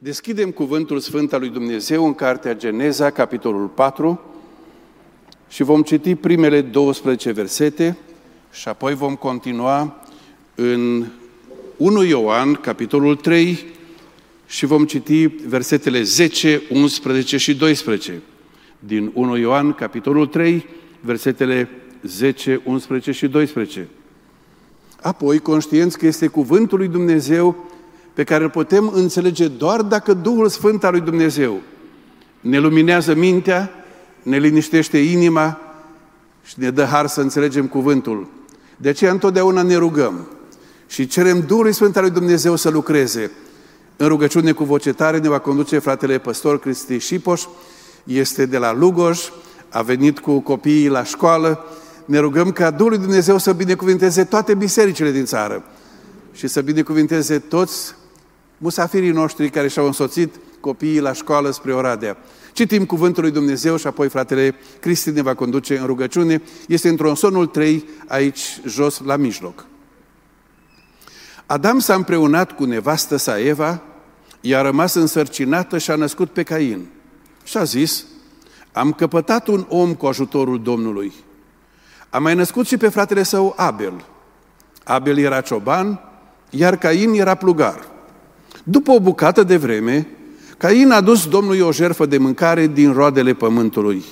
Deschidem cuvântul Sfânt al lui Dumnezeu în Cartea Geneza, capitolul 4, și vom citi primele 12 versete și apoi vom continua în 1 Ioan, capitolul 3, și vom citi versetele 10, 11 și 12. Din 1 Ioan, capitolul 3, versetele 10, 11 și 12. Apoi, conștienți că este cuvântul lui Dumnezeu pe care îl putem înțelege doar dacă Duhul Sfânt al lui Dumnezeu ne luminează mintea, ne liniștește inima și ne dă har să înțelegem cuvântul. De aceea întotdeauna ne rugăm și cerem Duhului Sfânt al lui Dumnezeu să lucreze. În rugăciune cu voce tare ne va conduce fratele păstor Cristi Șipoș, este de la Lugoj, a venit cu copiii la școală. Ne rugăm ca Duhul lui Dumnezeu să binecuvinteze toate bisericile din țară și să binecuvinteze toți musafirii noștri care și-au însoțit copiii la școală spre Oradea. Citim cuvântul lui Dumnezeu și apoi fratele Cristi ne va conduce în rugăciune. Este într-un sonul 3, aici jos, la mijloc. Adam s-a împreunat cu nevastă sa Eva, i-a rămas însărcinată și a născut pe Cain. Și a zis, am căpătat un om cu ajutorul Domnului. A mai născut și pe fratele său Abel. Abel era cioban, iar Cain era plugar. După o bucată de vreme, Cain a dus Domnului o jerfă de mâncare din roadele pământului.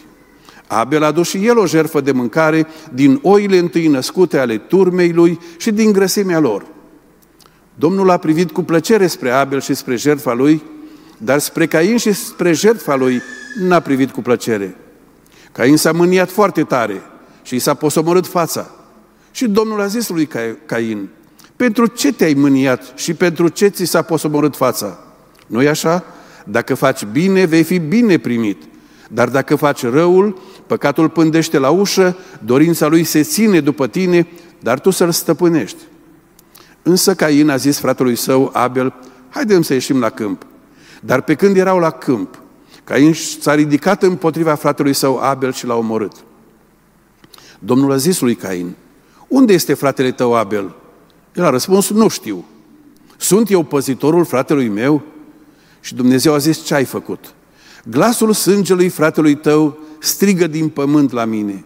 Abel a dus și el o jerfă de mâncare din oile întâi născute ale turmei lui și din grăsimea lor. Domnul a privit cu plăcere spre Abel și spre jertfa lui, dar spre Cain și spre jertfa lui n-a privit cu plăcere. Cain s-a mâniat foarte tare și i s-a posomorât fața. Și Domnul a zis lui Cain, pentru ce te-ai mâniat și pentru ce ți s-a posomorât fața? nu așa? Dacă faci bine, vei fi bine primit. Dar dacă faci răul, păcatul pândește la ușă, dorința lui se ține după tine, dar tu să-l stăpânești. Însă Cain a zis fratelui său, Abel, haidem să ieșim la câmp. Dar pe când erau la câmp, Cain s-a ridicat împotriva fratelui său Abel și l-a omorât. Domnul a zis lui Cain, unde este fratele tău Abel? El a răspuns, nu știu. Sunt eu păzitorul fratelui meu? Și Dumnezeu a zis, ce ai făcut? Glasul sângelui fratelui tău strigă din pământ la mine.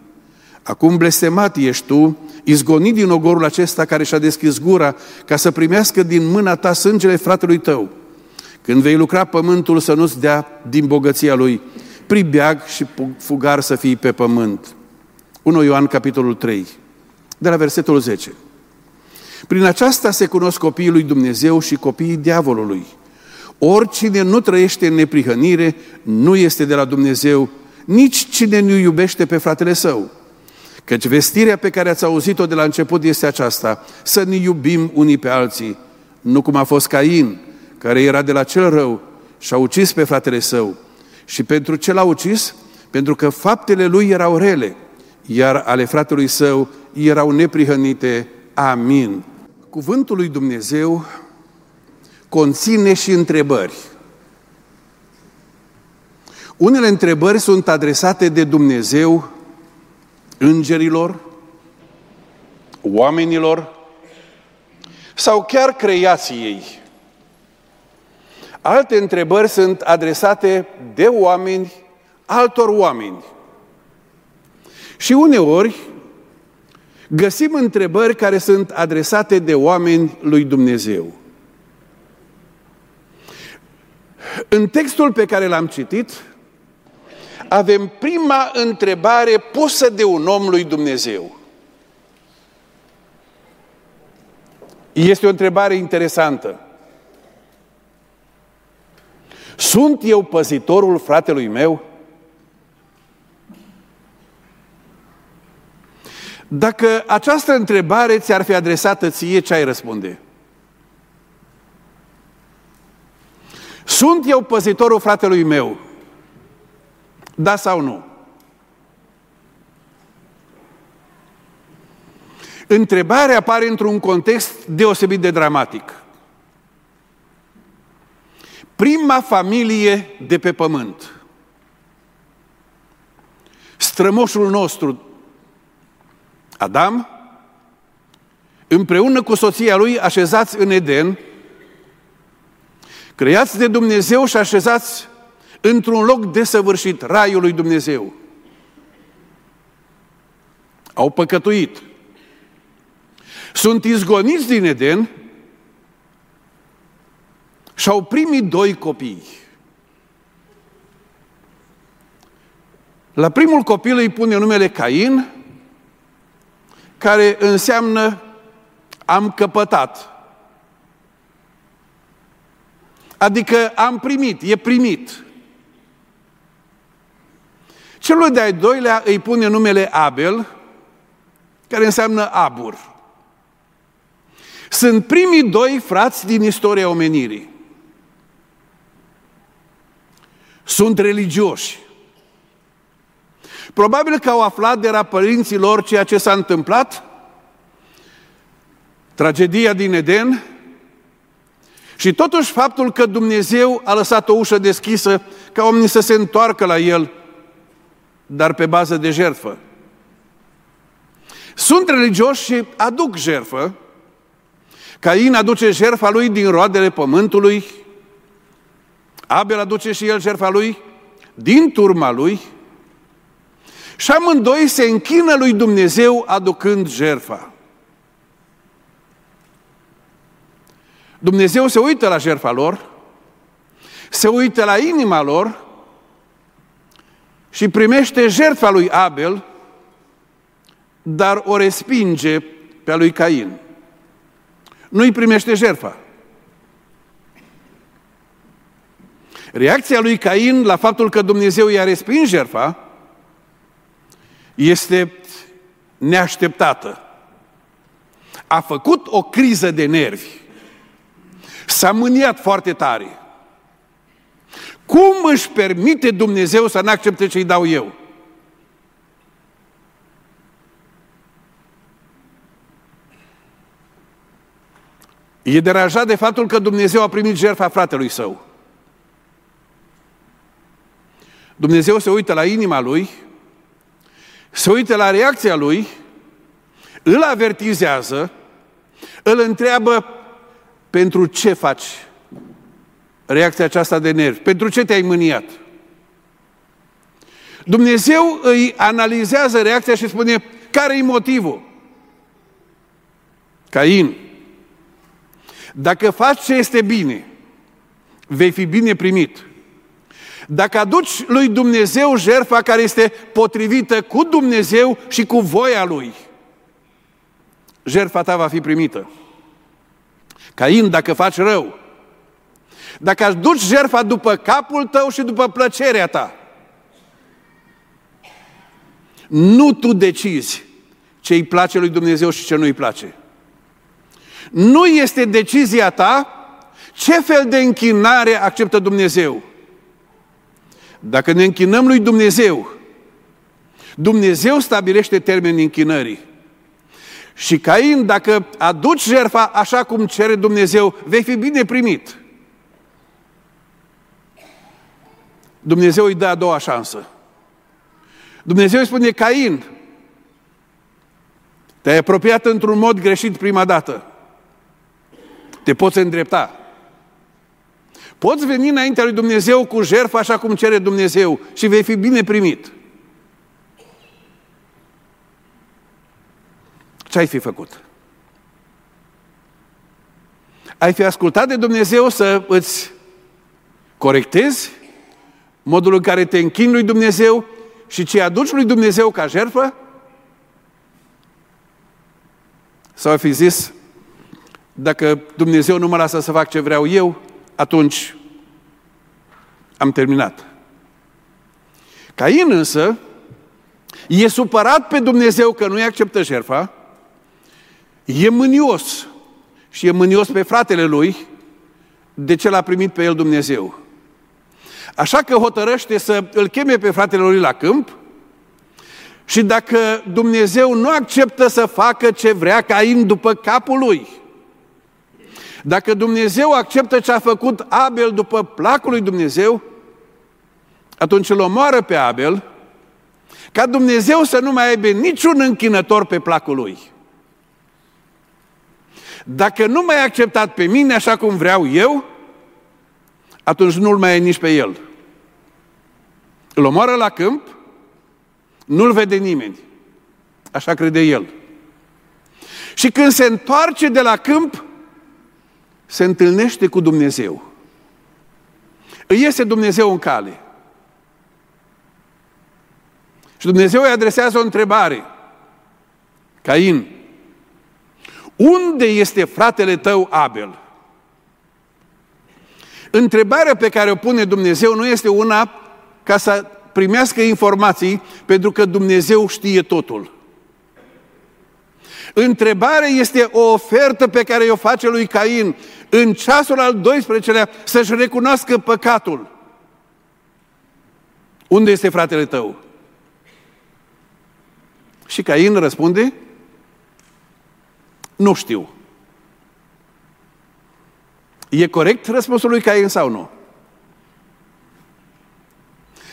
Acum blestemat ești tu, izgonit din ogorul acesta care și-a deschis gura ca să primească din mâna ta sângele fratelui tău. Când vei lucra pământul să nu-ți dea din bogăția lui, pribeag și fugar să fii pe pământ. 1 Ioan, capitolul 3, de la versetul 10. Prin aceasta se cunosc copiii lui Dumnezeu și copiii diavolului. Oricine nu trăiește în neprihănire nu este de la Dumnezeu, nici cine nu iubește pe fratele său. Căci vestirea pe care ați auzit-o de la început este aceasta, să ne iubim unii pe alții, nu cum a fost Cain, care era de la cel rău și a ucis pe fratele său. Și pentru ce l-a ucis? Pentru că faptele lui erau rele, iar ale fratelui său erau neprihănite. Amin. Cuvântul lui Dumnezeu conține și întrebări. Unele întrebări sunt adresate de Dumnezeu îngerilor, oamenilor sau chiar creației. Alte întrebări sunt adresate de oameni altor oameni. Și uneori găsim întrebări care sunt adresate de oameni lui Dumnezeu. În textul pe care l-am citit, avem prima întrebare pusă de un om lui Dumnezeu. Este o întrebare interesantă. Sunt eu păzitorul fratelui meu? Dacă această întrebare ți-ar fi adresată ție, ce ai răspunde? Sunt eu păzitorul fratelui meu? Da sau nu? Întrebarea apare într-un context deosebit de dramatic. Prima familie de pe pământ. Strămoșul nostru, Adam, împreună cu soția lui așezați în Eden, creați de Dumnezeu și așezați într-un loc desăvârșit, raiul lui Dumnezeu. Au păcătuit. Sunt izgoniți din Eden și au primit doi copii. La primul copil îi pune numele Cain, care înseamnă am căpătat. Adică am primit, e primit. Celul de-al doilea îi pune numele Abel, care înseamnă abur. Sunt primii doi frați din istoria omenirii. Sunt religioși. Probabil că au aflat de la părinții lor ceea ce s-a întâmplat, tragedia din Eden, și totuși faptul că Dumnezeu a lăsat o ușă deschisă ca oamenii să se întoarcă la El, dar pe bază de jertfă. Sunt religioși și aduc jertfă. Cain aduce jertfa lui din roadele pământului, Abel aduce și el jertfa lui din turma lui și amândoi se închină lui Dumnezeu aducând jertfa. Dumnezeu se uită la jertfa lor, se uită la inima lor și primește jertfa lui Abel, dar o respinge pe a lui Cain. Nu-i primește jertfa. Reacția lui Cain la faptul că Dumnezeu i-a respins jertfa este neașteptată. A făcut o criză de nervi. S-a mâniat foarte tare. Cum își permite Dumnezeu să nu accepte ce-i dau eu? E deranjat de faptul că Dumnezeu a primit jertfa fratelui său. Dumnezeu se uită la inima lui, se uită la reacția lui, îl avertizează, îl întreabă pentru ce faci reacția aceasta de nervi, pentru ce te-ai mâniat. Dumnezeu îi analizează reacția și spune, care e motivul? Cain, dacă faci ce este bine, vei fi bine primit. Dacă aduci lui Dumnezeu jertfa care este potrivită cu Dumnezeu și cu voia Lui, jertfa ta va fi primită. Cain, dacă faci rău, dacă aduci jertfa după capul tău și după plăcerea ta, nu tu decizi ce îi place lui Dumnezeu și ce nu îi place. Nu este decizia ta ce fel de închinare acceptă Dumnezeu. Dacă ne închinăm lui Dumnezeu, Dumnezeu stabilește termenii închinării. Și Cain, dacă aduci jertfa așa cum cere Dumnezeu, vei fi bine primit. Dumnezeu îi dă a doua șansă. Dumnezeu îi spune, Cain, te-ai apropiat într-un mod greșit prima dată. Te poți îndrepta. Poți veni înaintea lui Dumnezeu cu jertfă așa cum cere Dumnezeu și vei fi bine primit. Ce ai fi făcut? Ai fi ascultat de Dumnezeu să îți corectezi modul în care te închini lui Dumnezeu și ce aduci lui Dumnezeu ca jertfă? Sau ai fi zis, dacă Dumnezeu nu mă lasă să fac ce vreau eu, atunci am terminat. Cain însă e supărat pe Dumnezeu că nu-i acceptă șerfa, e mânios și e mânios pe fratele lui de ce l-a primit pe el Dumnezeu. Așa că hotărăște să îl cheme pe fratele lui la câmp și dacă Dumnezeu nu acceptă să facă ce vrea Cain după capul lui, dacă Dumnezeu acceptă ce a făcut Abel după placul lui Dumnezeu, atunci îl omoară pe Abel, ca Dumnezeu să nu mai aibă niciun închinător pe placul lui. Dacă nu m-ai acceptat pe mine așa cum vreau eu, atunci nu-l mai e nici pe el. Îl omoară la câmp, nu-l vede nimeni. Așa crede el. Și când se întoarce de la câmp, se întâlnește cu Dumnezeu. Îi iese Dumnezeu în cale. Și Dumnezeu îi adresează o întrebare. Cain, unde este fratele tău Abel? Întrebarea pe care o pune Dumnezeu nu este una ca să primească informații, pentru că Dumnezeu știe totul. Întrebarea este o ofertă pe care o face lui Cain în ceasul al 12-lea să-și recunoască păcatul. Unde este fratele tău? Și Cain răspunde, nu știu. E corect răspunsul lui Cain sau nu?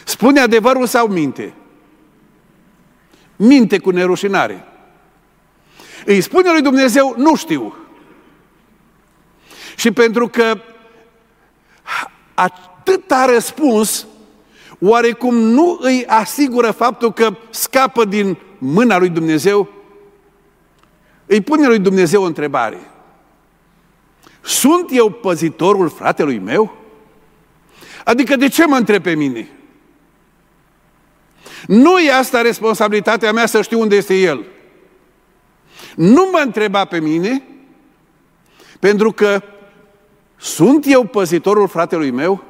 Spune adevărul sau minte? Minte cu nerușinare. Îi spune lui Dumnezeu, nu știu. Și pentru că atât a răspuns, oarecum nu îi asigură faptul că scapă din mâna lui Dumnezeu, îi pune lui Dumnezeu o întrebare. Sunt eu păzitorul fratelui meu? Adică de ce mă întreb pe mine? Nu e asta responsabilitatea mea să știu unde este el. Nu mă întreba pe mine, pentru că sunt eu păzitorul fratelui meu?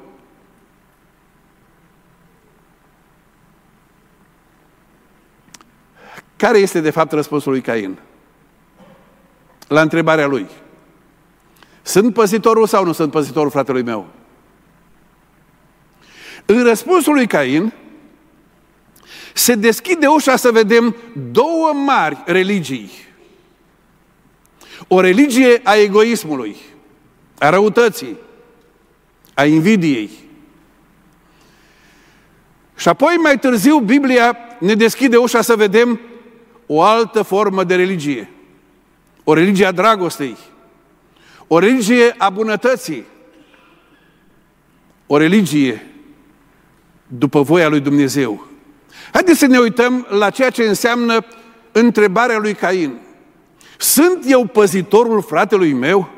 Care este de fapt răspunsul lui Cain? La întrebarea lui. Sunt păzitorul sau nu sunt păzitorul fratelui meu? În răspunsul lui Cain se deschide ușa să vedem două mari religii. O religie a egoismului, a răutății, a invidiei. Și apoi mai târziu Biblia ne deschide ușa să vedem o altă formă de religie. O religie a dragostei, o religie a bunătății, o religie după voia lui Dumnezeu. Haideți să ne uităm la ceea ce înseamnă întrebarea lui Cain. Sunt eu păzitorul fratelui meu?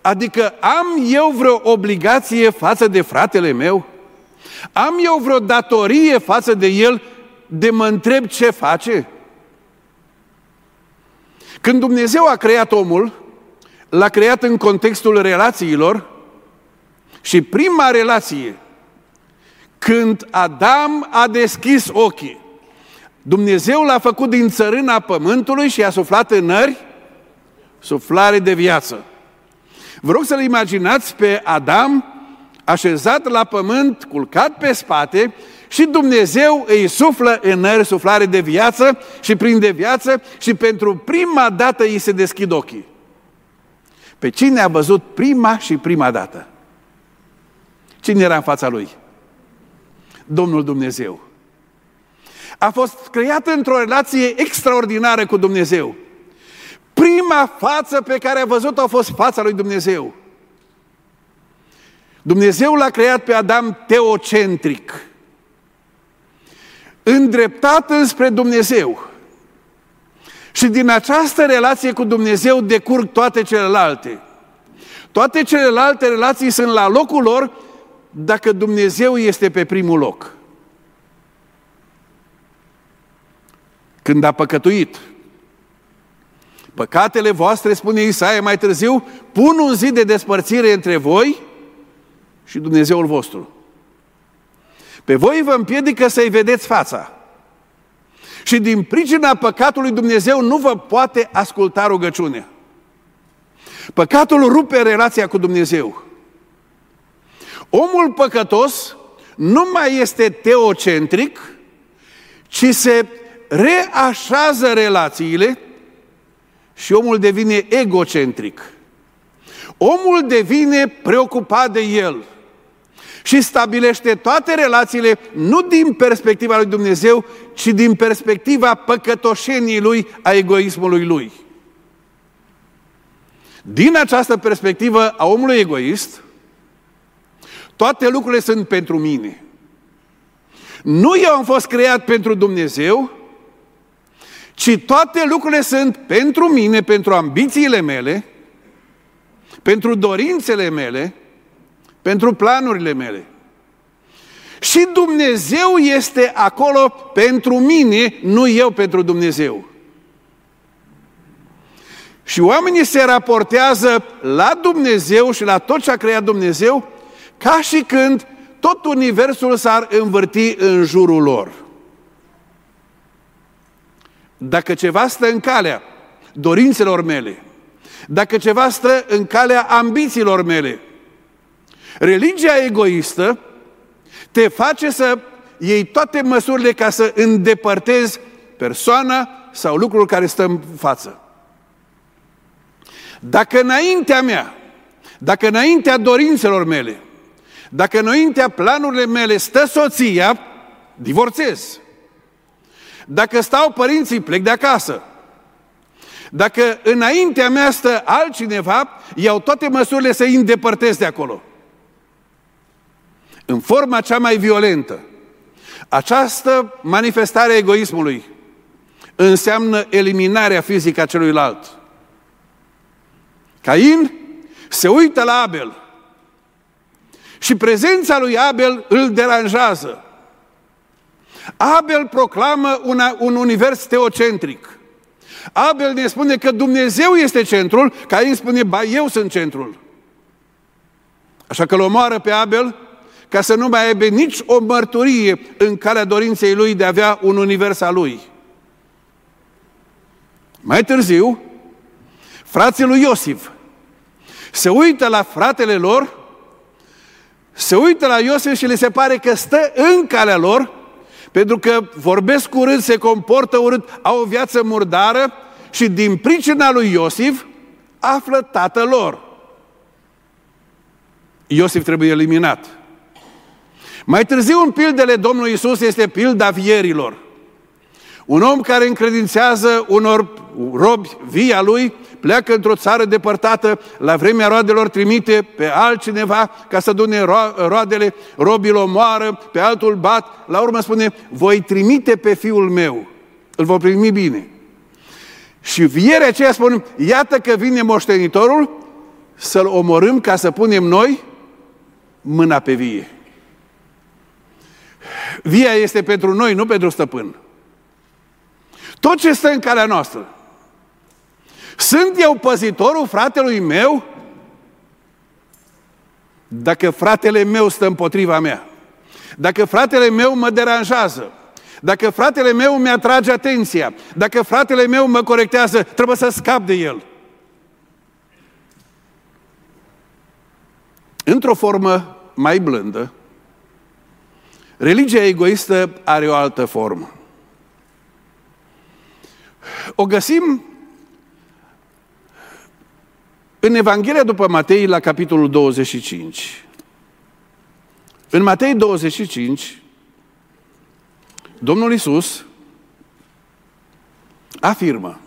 Adică am eu vreo obligație față de fratele meu? Am eu vreo datorie față de el de mă întreb ce face? Când Dumnezeu a creat omul, l-a creat în contextul relațiilor și prima relație, când Adam a deschis ochii, Dumnezeu l-a făcut din țărâna pământului și a suflat în nări suflare de viață. Vă rog să-l imaginați pe Adam așezat la pământ, culcat pe spate și Dumnezeu îi suflă în nări suflare de viață și prinde viață și pentru prima dată îi se deschid ochii. Pe cine a văzut prima și prima dată? Cine era în fața lui? Domnul Dumnezeu. A fost creat într-o relație extraordinară cu Dumnezeu. Prima față pe care a văzut-o a fost fața lui Dumnezeu. Dumnezeu l-a creat pe Adam teocentric, îndreptat înspre Dumnezeu. Și din această relație cu Dumnezeu decurg toate celelalte. Toate celelalte relații sunt la locul lor dacă Dumnezeu este pe primul loc. Când a păcătuit, păcatele voastre, spune Isaia mai târziu, pun un zid de despărțire între voi și Dumnezeul vostru. Pe voi vă împiedică să-i vedeți fața. Și din pricina păcatului Dumnezeu nu vă poate asculta rugăciunea. Păcatul rupe relația cu Dumnezeu. Omul păcătos nu mai este teocentric, ci se reașează relațiile și omul devine egocentric. Omul devine preocupat de el și stabilește toate relațiile nu din perspectiva lui Dumnezeu, ci din perspectiva păcătoșenii lui, a egoismului lui. Din această perspectivă a omului egoist, Toate lucrurile sunt pentru mine. Nu eu am fost creat pentru Dumnezeu, ci toate lucrurile sunt pentru mine, pentru ambițiile mele, pentru dorințele mele, pentru planurile mele. Și Dumnezeu este acolo pentru mine, nu eu pentru Dumnezeu. Și oamenii se raportează la Dumnezeu și la tot ce a creat Dumnezeu ca și când tot universul s-ar învârti în jurul lor. Dacă ceva stă în calea dorințelor mele, dacă ceva stă în calea ambițiilor mele, religia egoistă te face să iei toate măsurile ca să îndepărtezi persoana sau lucrul care stă în față. Dacă înaintea mea, dacă înaintea dorințelor mele, dacă înaintea planurile mele stă soția, divorțez. Dacă stau părinții, plec de acasă. Dacă înaintea mea stă altcineva, iau toate măsurile să îi îndepărtez de acolo. În forma cea mai violentă, această manifestare a egoismului înseamnă eliminarea fizică a celuilalt. Cain se uită la Abel și prezența lui Abel îl deranjează. Abel proclamă una, un univers teocentric. Abel ne spune că Dumnezeu este centrul, Cain spune, ba, eu sunt centrul. Așa că îl omoară pe Abel ca să nu mai aibă nici o mărturie în calea dorinței lui de a avea un univers al lui. Mai târziu, frații lui Iosif se uită la fratele lor, se uită la Iosif și le se pare că stă în calea lor, pentru că vorbesc urât, se comportă urât, au o viață murdară și din pricina lui Iosif află tatăl lor. Iosif trebuie eliminat. Mai târziu în pildele Domnului Isus este pilda vierilor. Un om care încredințează unor robi via lui, pleacă într-o țară depărtată, la vremea roadelor trimite pe altcineva ca să dune ro- roadele, robii o moară, pe altul bat, la urmă spune, voi trimite pe fiul meu, îl voi primi bine. Și vierea aceea spune, iată că vine moștenitorul, să-l omorâm ca să punem noi mâna pe vie. Via este pentru noi, nu pentru stăpân. Tot ce stă în calea noastră. Sunt eu păzitorul fratelui meu? Dacă fratele meu stă împotriva mea, dacă fratele meu mă deranjează, dacă fratele meu mi-atrage atenția, dacă fratele meu mă corectează, trebuie să scap de el. Într-o formă mai blândă, religia egoistă are o altă formă. O găsim în Evanghelia după Matei, la capitolul 25. În Matei 25, Domnul Isus afirmă,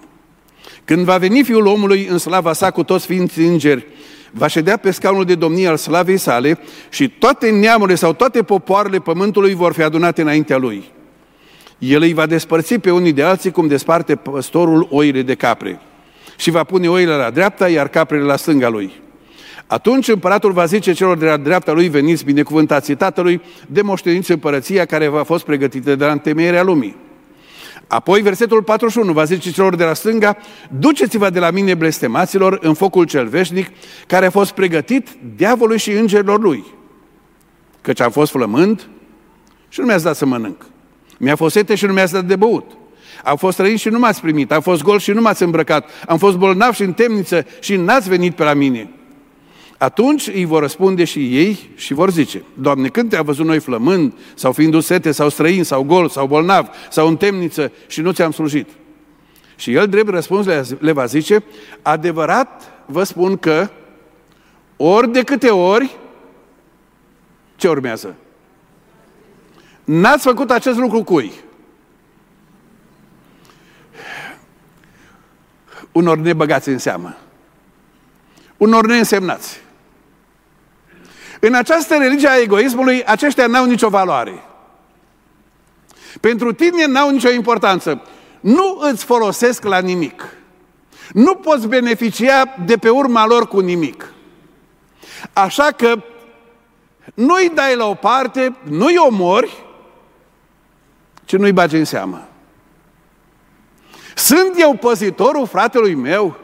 când va veni Fiul omului în slava sa cu toți ființii îngeri, va ședea pe scaunul de domnie al slavei sale și toate neamurile sau toate popoarele pământului vor fi adunate înaintea lui. El îi va despărți pe unii de alții cum desparte păstorul oile de capre și va pune oile la dreapta, iar caprele la stânga lui. Atunci împăratul va zice celor de la dreapta lui, veniți binecuvântații tatălui, de moșteniți împărăția care v-a fost pregătită de la întemeierea lumii. Apoi, versetul 41 va zice celor de la stânga, duceți-vă de la mine blestemaților în focul cel veșnic, care a fost pregătit diavolului și îngerilor lui. Căci am fost flămând și nu mi-ați dat să mănânc. Mi-a fost sete și nu mi-ați dat de băut. Am fost răit și nu m-ați primit. Am fost gol și nu m-ați îmbrăcat. Am fost bolnav și în temniță și n-ați venit pe la mine. Atunci îi vor răspunde și ei și vor zice, Doamne, când te-am văzut noi flămând, sau fiind sete, sau străin, sau gol, sau bolnav, sau în temniță și nu ți-am slujit? Și el, drept răspuns, le va zice, adevărat vă spun că ori de câte ori, ce urmează? N-ați făcut acest lucru cui? Unor nebăgați în seamă. Unor neînsemnați. În această religie a egoismului, aceștia n-au nicio valoare. Pentru tine n-au nicio importanță. Nu îți folosesc la nimic. Nu poți beneficia de pe urma lor cu nimic. Așa că nu-i dai la o parte, nu-i omori, ci nu-i bagi în seamă. Sunt eu păzitorul fratelui meu?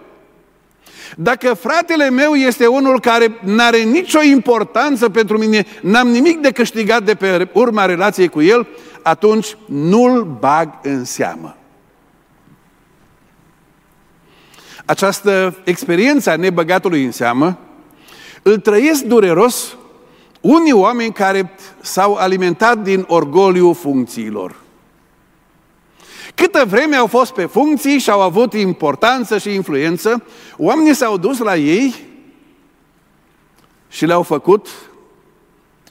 Dacă fratele meu este unul care nu are nicio importanță pentru mine, n-am nimic de câștigat de pe urma relației cu el, atunci nu-l bag în seamă. Această experiență a nebăgatului în seamă îl trăiesc dureros unii oameni care s-au alimentat din orgoliu funcțiilor. Câtă vreme au fost pe funcții și au avut importanță și influență, oamenii s-au dus la ei și le-au făcut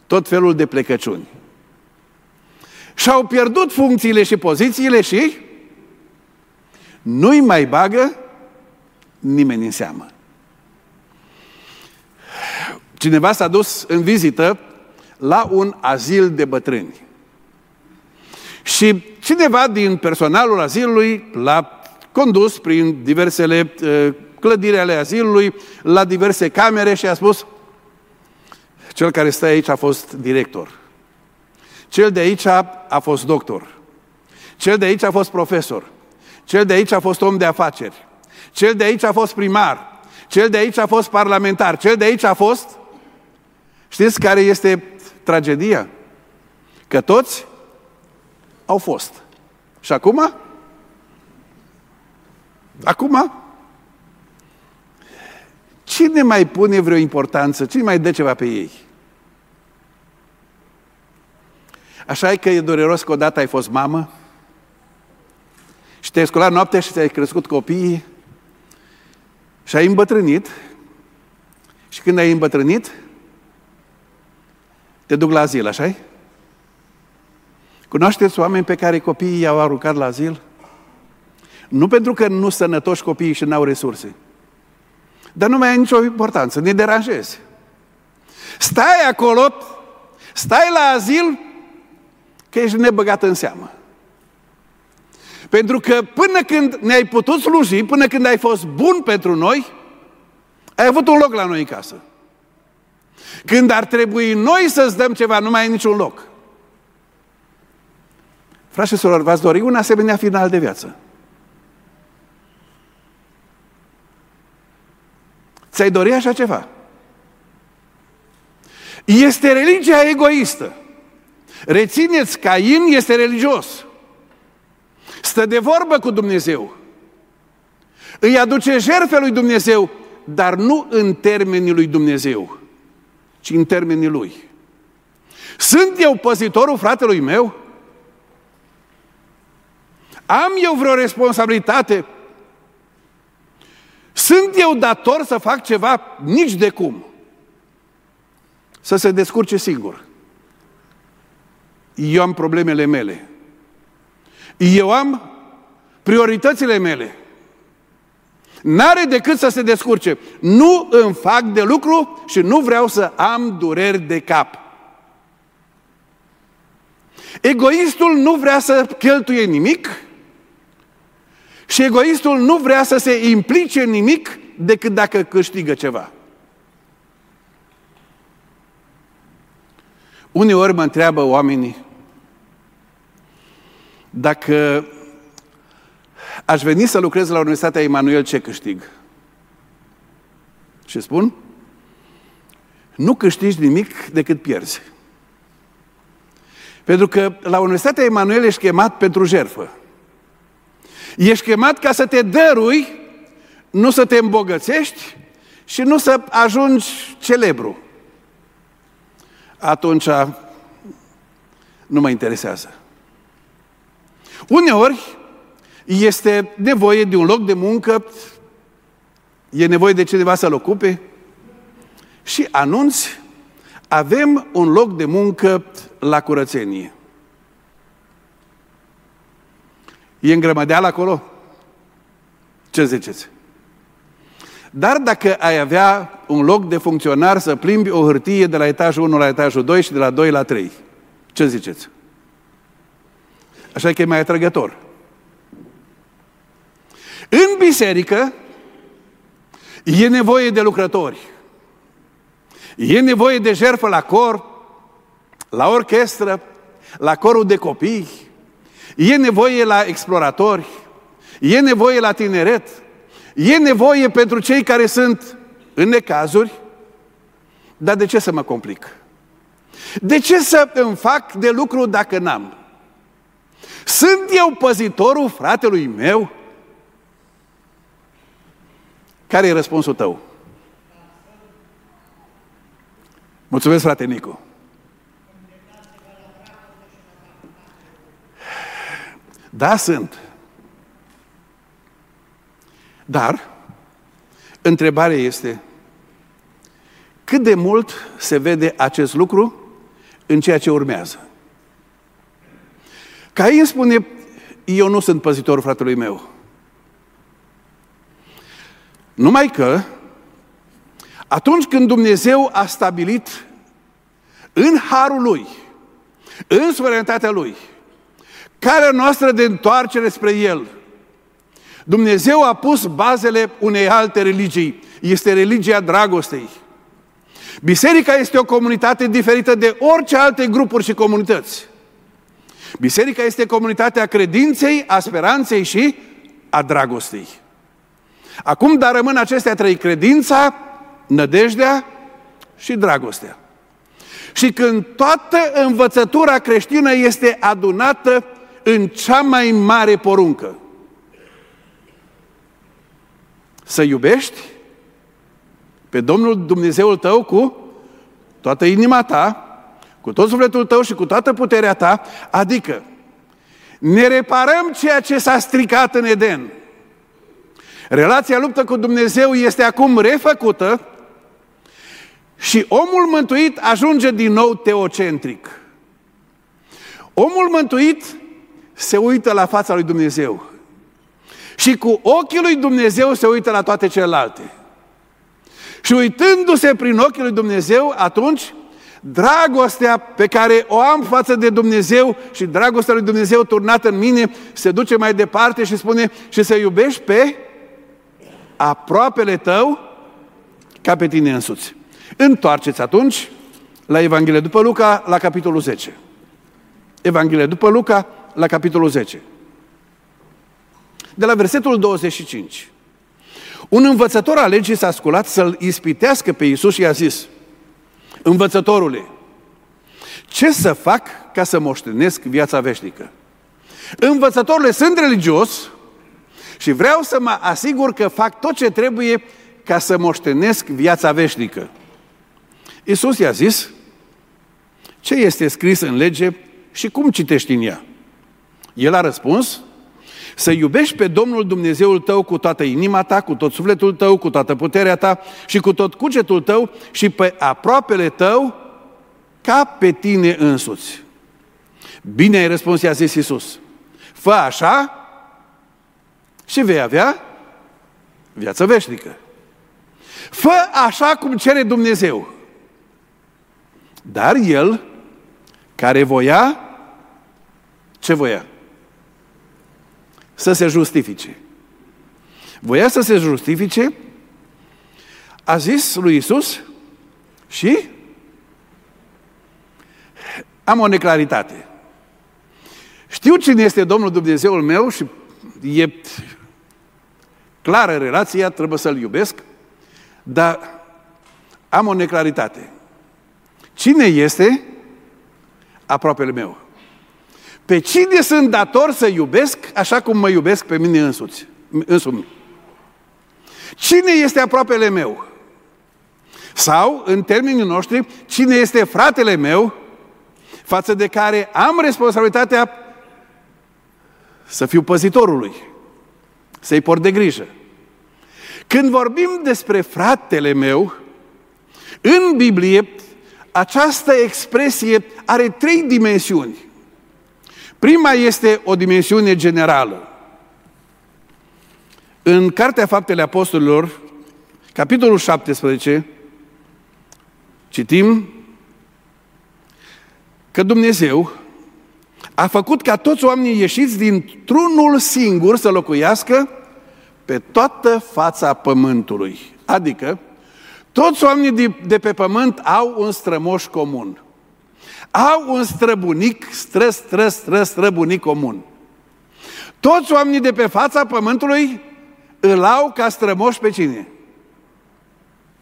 tot felul de plecăciuni. Și-au pierdut funcțiile și pozițiile și nu-i mai bagă nimeni în seamă. Cineva s-a dus în vizită la un azil de bătrâni. Și cineva din personalul azilului l-a condus prin diversele uh, clădiri ale azilului, la diverse camere și a spus cel care stă aici a fost director. Cel de aici a fost doctor. Cel de aici a fost profesor. Cel de aici a fost om de afaceri. Cel de aici a fost primar. Cel de aici a fost parlamentar. Cel de aici a fost... Știți care este tragedia? Că toți au fost. Și acum? Acum? Cine mai pune vreo importanță? Cine mai dă ceva pe ei? Așa e că e dureros că odată ai fost mamă și te-ai sculat noaptea și ți-ai crescut copiii și ai îmbătrânit și când ai îmbătrânit, te duc la azil, așa -i? Cunoașteți oameni pe care copiii i-au aruncat la azil? Nu pentru că nu sănătoși copiii și n-au resurse. Dar nu mai ai nicio importanță, ne deranjezi. Stai acolo, stai la azil, că ești nebăgat în seamă. Pentru că până când ne-ai putut sluji, până când ai fost bun pentru noi, ai avut un loc la noi în casă. Când ar trebui noi să-ți dăm ceva, nu mai ai niciun loc. Frați și sorori, v-ați dori un asemenea final de viață? Ți-ai dori așa ceva? Este religia egoistă. Rețineți, Cain este religios. Stă de vorbă cu Dumnezeu. Îi aduce jertfe lui Dumnezeu, dar nu în termenii lui Dumnezeu, ci în termenii lui. Sunt eu păzitorul fratelui meu? Am eu vreo responsabilitate? Sunt eu dator să fac ceva? Nici de cum. Să se descurce singur. Eu am problemele mele. Eu am prioritățile mele. N-are decât să se descurce. Nu îmi fac de lucru și nu vreau să am dureri de cap. Egoistul nu vrea să cheltuie nimic și egoistul nu vrea să se implice în nimic decât dacă câștigă ceva. Uneori mă întreabă oamenii dacă aș veni să lucrez la Universitatea Emanuel, ce câștig? Și spun, nu câștigi nimic decât pierzi. Pentru că la Universitatea Emanuel ești chemat pentru jerfă. Ești chemat ca să te dărui, nu să te îmbogățești și nu să ajungi celebru. Atunci nu mă interesează. Uneori este nevoie de un loc de muncă, e nevoie de cineva să-l ocupe și anunți, avem un loc de muncă la curățenie. E îngrămădeală acolo? Ce ziceți? Dar dacă ai avea un loc de funcționar să plimbi o hârtie de la etajul 1 la etajul 2 și de la 2 la 3, ce ziceți? Așa că e mai atrăgător. În biserică e nevoie de lucrători. E nevoie de jertfă la cor, la orchestră, la corul de copii, e nevoie la exploratori, e nevoie la tineret, e nevoie pentru cei care sunt în necazuri, dar de ce să mă complic? De ce să îmi fac de lucru dacă n-am? Sunt eu păzitorul fratelui meu? Care e răspunsul tău? Mulțumesc, frate Nicu. Da, sunt. Dar, întrebarea este, cât de mult se vede acest lucru în ceea ce urmează? Cain spune, eu nu sunt păzitorul fratelui meu. Numai că, atunci când Dumnezeu a stabilit în harul Lui, în suveranitatea Lui, calea noastră de întoarcere spre El, Dumnezeu a pus bazele unei alte religii. Este religia dragostei. Biserica este o comunitate diferită de orice alte grupuri și comunități. Biserica este comunitatea credinței, a speranței și a dragostei. Acum, dar rămân acestea trei, credința, nădejdea și dragostea. Și când toată învățătura creștină este adunată în cea mai mare poruncă, să iubești pe Domnul Dumnezeul tău cu toată inima ta, cu tot sufletul tău și cu toată puterea ta, adică ne reparăm ceea ce s-a stricat în Eden. Relația luptă cu Dumnezeu este acum refăcută și omul mântuit ajunge din nou teocentric. Omul mântuit se uită la fața lui Dumnezeu. Și cu ochii lui Dumnezeu se uită la toate celelalte. Și uitându-se prin ochii lui Dumnezeu, atunci dragostea pe care o am față de Dumnezeu și dragostea lui Dumnezeu turnată în mine se duce mai departe și spune și să iubești pe aproapele tău ca pe tine însuți. Întoarceți atunci la Evanghelie după Luca, la capitolul 10. Evanghelie după Luca, la capitolul 10. De la versetul 25. Un învățător al legii s-a sculat să-l ispitească pe Iisus și i-a zis, Învățătorule, ce să fac ca să moștenesc viața veșnică? Învățătorule, sunt religios și vreau să mă asigur că fac tot ce trebuie ca să moștenesc viața veșnică. Iisus i-a zis, ce este scris în lege și cum citești în ea? El a răspuns, să iubești pe Domnul Dumnezeul tău cu toată inima ta, cu tot sufletul tău, cu toată puterea ta și cu tot cugetul tău și pe aproapele tău ca pe tine însuți. Bine ai răspuns, i-a zis Iisus. Fă așa și vei avea viață veșnică. Fă așa cum cere Dumnezeu. Dar el, care voia, ce voia? Să se justifice. Voia să se justifice, a zis lui Isus și am o neclaritate. Știu cine este Domnul Dumnezeul meu și e clară relația, trebuie să-L iubesc, dar am o neclaritate. Cine este aproapele meu? Pe cine sunt dator să iubesc așa cum mă iubesc pe mine însuți, însumi? Cine este aproapele meu? Sau, în termenii noștri, cine este fratele meu față de care am responsabilitatea să fiu păzitorul lui, să-i port de grijă. Când vorbim despre fratele meu, în Biblie, această expresie are trei dimensiuni. Prima este o dimensiune generală. În Cartea Faptele Apostolilor, capitolul 17, citim că Dumnezeu a făcut ca toți oamenii ieșiți dintr-unul singur să locuiască pe toată fața pământului. Adică, toți oamenii de, de pe pământ au un strămoș comun. Au un străbunic, stră, stră, stră, străbunic comun. Toți oamenii de pe fața pământului îl au ca strămoș pe cine?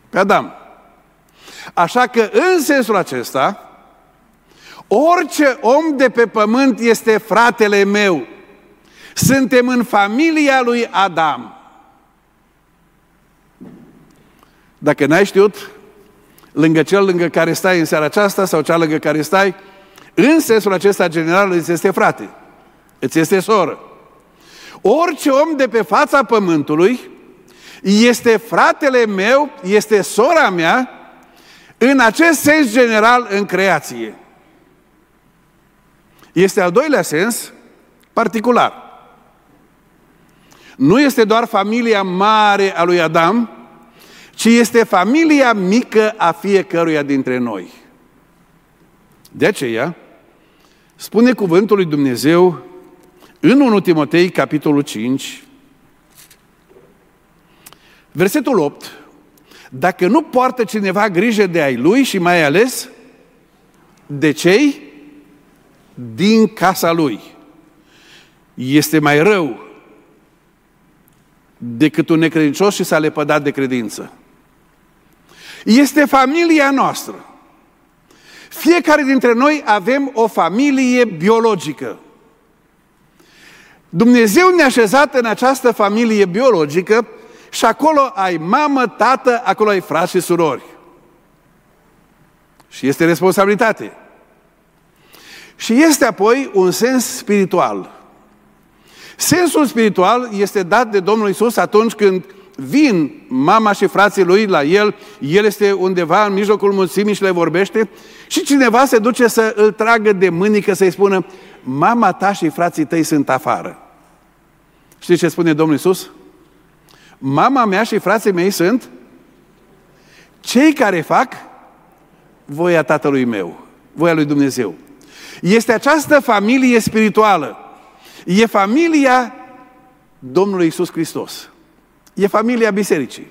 Pe Adam. Așa că în sensul acesta, orice om de pe pământ este fratele meu. Suntem în familia lui Adam. Dacă n-ai știut, lângă cel lângă care stai în seara aceasta sau cea lângă care stai, în sensul acesta general îți este frate, îți este soră. Orice om de pe fața pământului este fratele meu, este sora mea, în acest sens general în creație. Este al doilea sens particular. Nu este doar familia mare a lui Adam, ci este familia mică a fiecăruia dintre noi. De aceea, spune cuvântul lui Dumnezeu în 1 Timotei, capitolul 5, versetul 8, dacă nu poartă cineva grijă de ai lui și mai ales de cei din casa lui, este mai rău decât un necredincios și s-a lepădat de credință. Este familia noastră. Fiecare dintre noi avem o familie biologică. Dumnezeu ne-a așezat în această familie biologică și acolo ai mamă, tată, acolo ai frați și surori. Și este responsabilitate. Și este apoi un sens spiritual. Sensul spiritual este dat de Domnul Isus atunci când vin mama și frații lui la el, el este undeva în mijlocul mulțimii și le vorbește și cineva se duce să îl tragă de mânică să-i spună mama ta și frații tăi sunt afară. Știți ce spune Domnul Isus? Mama mea și frații mei sunt cei care fac voia Tatălui meu, voia lui Dumnezeu. Este această familie spirituală. E familia Domnului Isus Hristos. E familia bisericii.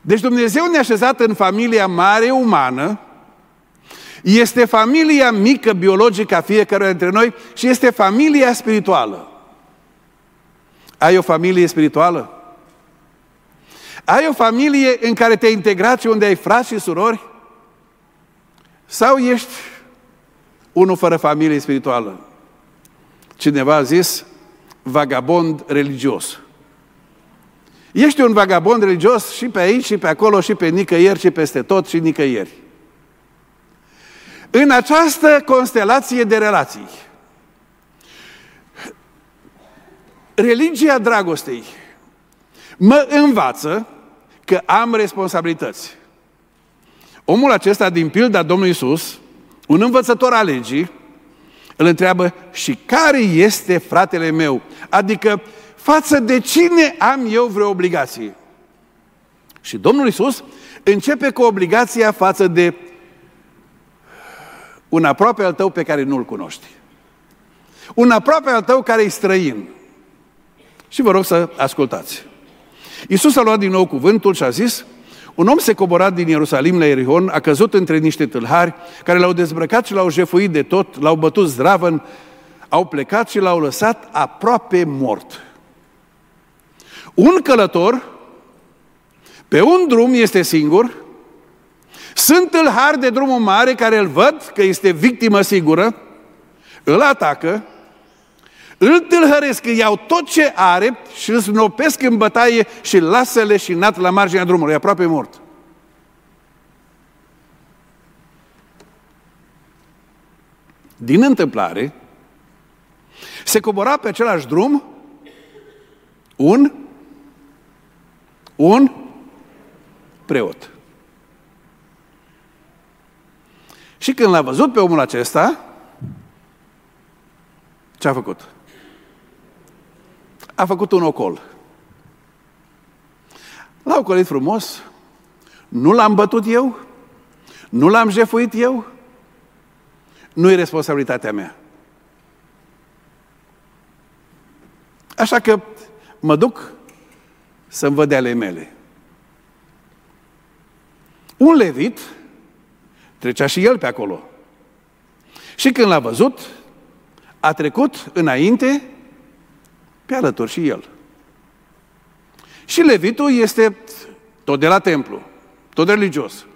Deci Dumnezeu ne-a așezat în familia mare umană, este familia mică biologică a fiecăruia dintre noi și este familia spirituală. Ai o familie spirituală? Ai o familie în care te-ai integrat și unde ai frați și surori? Sau ești unul fără familie spirituală? Cineva a zis, vagabond religios. Ești un vagabond religios și pe aici, și pe acolo, și pe nicăieri, și peste tot, și nicăieri. În această constelație de relații, religia dragostei mă învață că am responsabilități. Omul acesta din pilda Domnului Isus, un învățător al legii, îl întreabă și care este fratele meu? Adică față de cine am eu vreo obligație? Și Domnul Isus începe cu obligația față de un aproape al tău pe care nu-l cunoști. Un aproape al tău care e străin. Și vă rog să ascultați. Iisus a luat din nou cuvântul și a zis, un om se cobora din Ierusalim la Erihon, a căzut între niște tâlhari care l-au dezbrăcat și l-au jefuit de tot, l-au bătut zdravăn, au plecat și l-au lăsat aproape mort. Un călător pe un drum este singur, sunt tâlhari de drumul mare care îl văd că este victimă sigură, îl atacă, îl tâlhăresc, îi iau tot ce are și îl snopesc în bătaie și lasă leșinat la marginea drumului, e aproape mort. Din întâmplare, se cobora pe același drum un un preot. Și când l-a văzut pe omul acesta, ce a făcut? A făcut un ocol. L-au colit frumos, nu l-am bătut eu, nu l-am jefuit eu, nu e responsabilitatea mea. Așa că mă duc să-mi văd de ale mele. Un levit trecea și el pe acolo. Și când l-a văzut, a trecut înainte pe alături și el. Și levitul este tot de la templu, tot religios.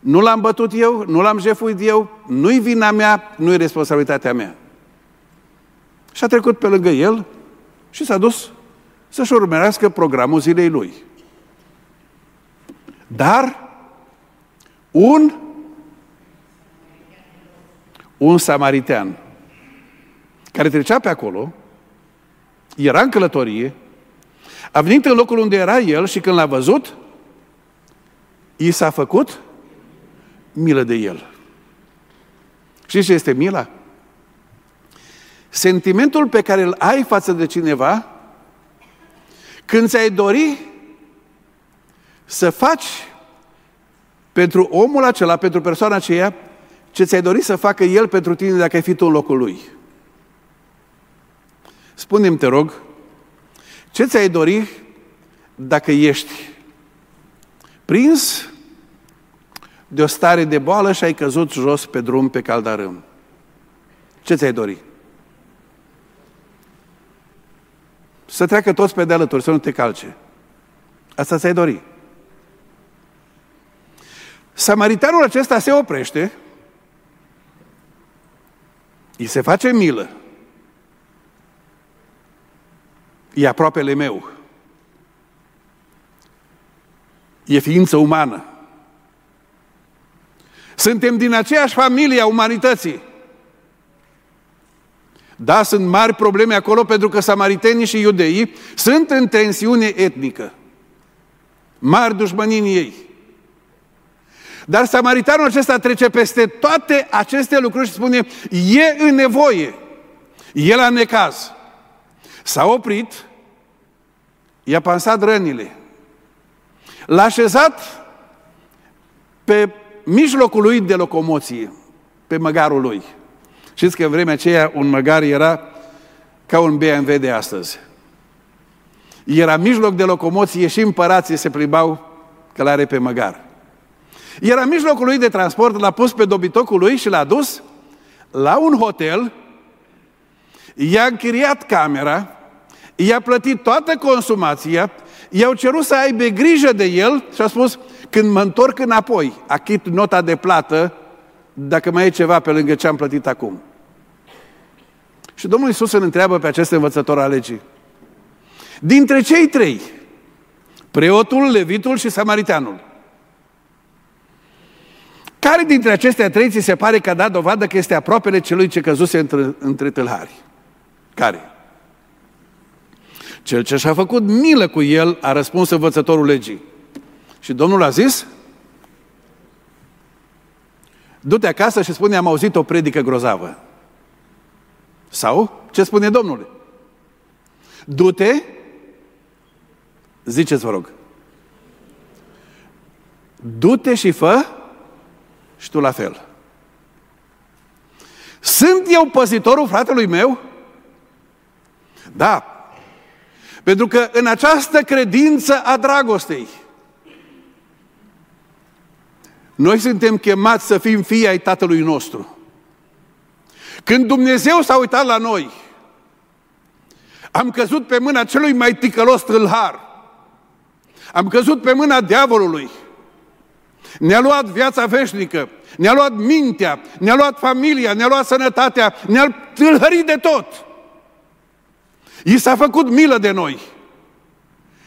Nu l-am bătut eu, nu l-am jefuit eu, nu-i vina mea, nu-i responsabilitatea mea. Și a trecut pe lângă el și s-a dus să-și urmărească programul zilei lui. Dar un un samaritean care trecea pe acolo, era în călătorie, a venit în locul unde era el și când l-a văzut, i s-a făcut milă de el. Și ce este mila? Sentimentul pe care îl ai față de cineva când ți-ai dori să faci pentru omul acela, pentru persoana aceea, ce ți-ai dori să facă el pentru tine dacă ai fi tu în locul lui. Spune-mi, te rog, ce ți-ai dori dacă ești prins de o stare de boală și ai căzut jos pe drum pe caldarâm? Ce ți-ai dori? Să treacă toți pe de alături, să nu te calce. Asta ți-ai dori. Samaritanul acesta se oprește, îi se face milă, e aproapele meu, e ființă umană. Suntem din aceeași familie a umanității. Da, sunt mari probleme acolo pentru că samaritenii și iudeii sunt în tensiune etnică. Mari dușmănii ei. Dar samaritanul acesta trece peste toate aceste lucruri și spune, e în nevoie. El a necaz. S-a oprit, i-a pansat rănile. L-a așezat pe mijlocul lui de locomoție, pe măgarul lui. Știți că în vremea aceea un măgar era ca un BMW de astăzi. Era mijloc de locomoție și împărații se plimbau călare pe măgar. Era mijlocul lui de transport, l-a pus pe dobitocul lui și l-a dus la un hotel, i-a închiriat camera, i-a plătit toată consumația, i-au cerut să aibă grijă de el și a spus, când mă întorc înapoi, achit nota de plată, dacă mai e ceva pe lângă ce am plătit acum. Și Domnul Iisus îl întreabă pe acest învățător al legii. Dintre cei trei, preotul, levitul și samariteanul, care dintre acestea trei ți se pare că a dat dovadă că este aproapele celui ce căzuse între, între tâlhari? Care? Cel ce și-a făcut milă cu el a răspuns învățătorul legii. Și Domnul a zis, du-te acasă și spune, am auzit o predică grozavă. Sau, ce spune Domnul? Du-te, ziceți vă rog, du-te și fă și tu la fel. Sunt eu păzitorul fratelui meu? Da. Pentru că în această credință a dragostei, noi suntem chemați să fim fii ai Tatălui nostru. Când Dumnezeu s-a uitat la noi, am căzut pe mâna celui mai ticălos tâlhar. Am căzut pe mâna diavolului. Ne-a luat viața veșnică, ne-a luat mintea, ne-a luat familia, ne-a luat sănătatea, ne-a tâlhărit de tot. I s-a făcut milă de noi.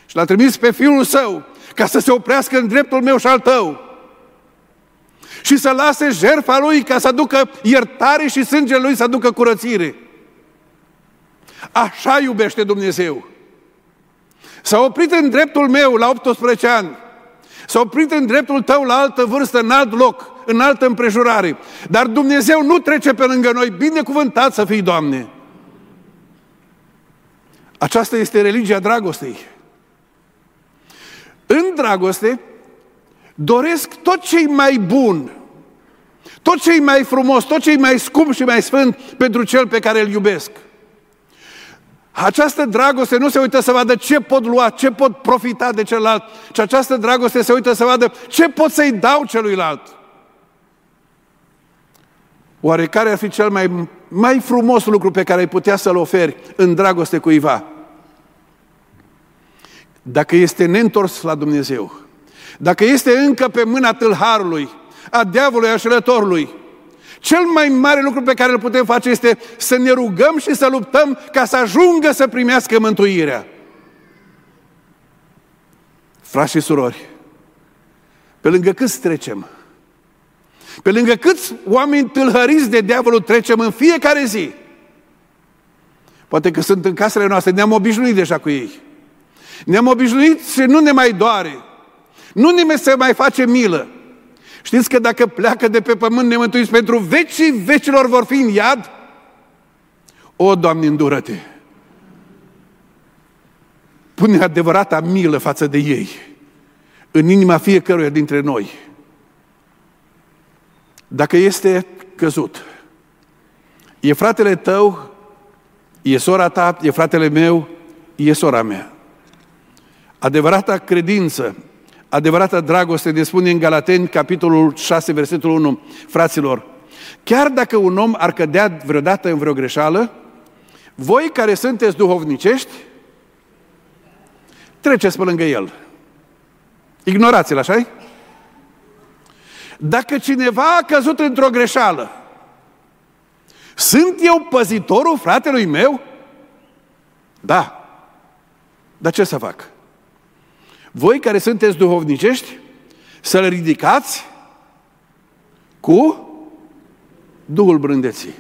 Și l-a trimis pe Fiul Său ca să se oprească în dreptul meu și al tău. Și să lase jertfa Lui ca să aducă iertare și sângele Lui să aducă curățire. Așa iubește Dumnezeu. S-a oprit în dreptul meu la 18 ani. S-a oprit în dreptul tău la altă vârstă, în alt loc, în altă împrejurare. Dar Dumnezeu nu trece pe lângă noi. Binecuvântat să fii, Doamne! Aceasta este religia dragostei. în dragoste, doresc tot ce mai bun, tot ce mai frumos, tot ce mai scump și mai sfânt pentru cel pe care îl iubesc. Această dragoste nu se uită să vadă ce pot lua, ce pot profita de celălalt, ci această dragoste se uită să vadă ce pot să-i dau celuilalt. Oare care ar fi cel mai, mai frumos lucru pe care ai putea să-l oferi în dragoste cuiva? Dacă este neîntors la Dumnezeu, dacă este încă pe mâna tâlharului, a diavolului, a șelătorului, cel mai mare lucru pe care îl putem face este să ne rugăm și să luptăm ca să ajungă să primească mântuirea. Frați și surori, pe lângă câți trecem? Pe lângă câți oameni tâlhăriți de diavolul trecem în fiecare zi? Poate că sunt în casele noastre, ne-am obișnuit deja cu ei. Ne-am obișnuit și nu ne mai doare. Nu ne se mai face milă. Știți că dacă pleacă de pe pământ nemântuiți pentru vecii vecilor vor fi în iad? O, Doamne, îndură-te! Pune adevărata milă față de ei în inima fiecăruia dintre noi. Dacă este căzut, e fratele tău, e sora ta, e fratele meu, e sora mea. Adevărata credință adevărata dragoste ne spune în Galateni, capitolul 6, versetul 1, fraților, chiar dacă un om ar cădea vreodată în vreo greșeală, voi care sunteți duhovnicești, treceți pe lângă el. Ignorați-l, așa Dacă cineva a căzut într-o greșeală, sunt eu păzitorul fratelui meu? Da. Dar ce să fac? Voi care sunteți duhovnicești, să-l ridicați cu Duhul brândeții.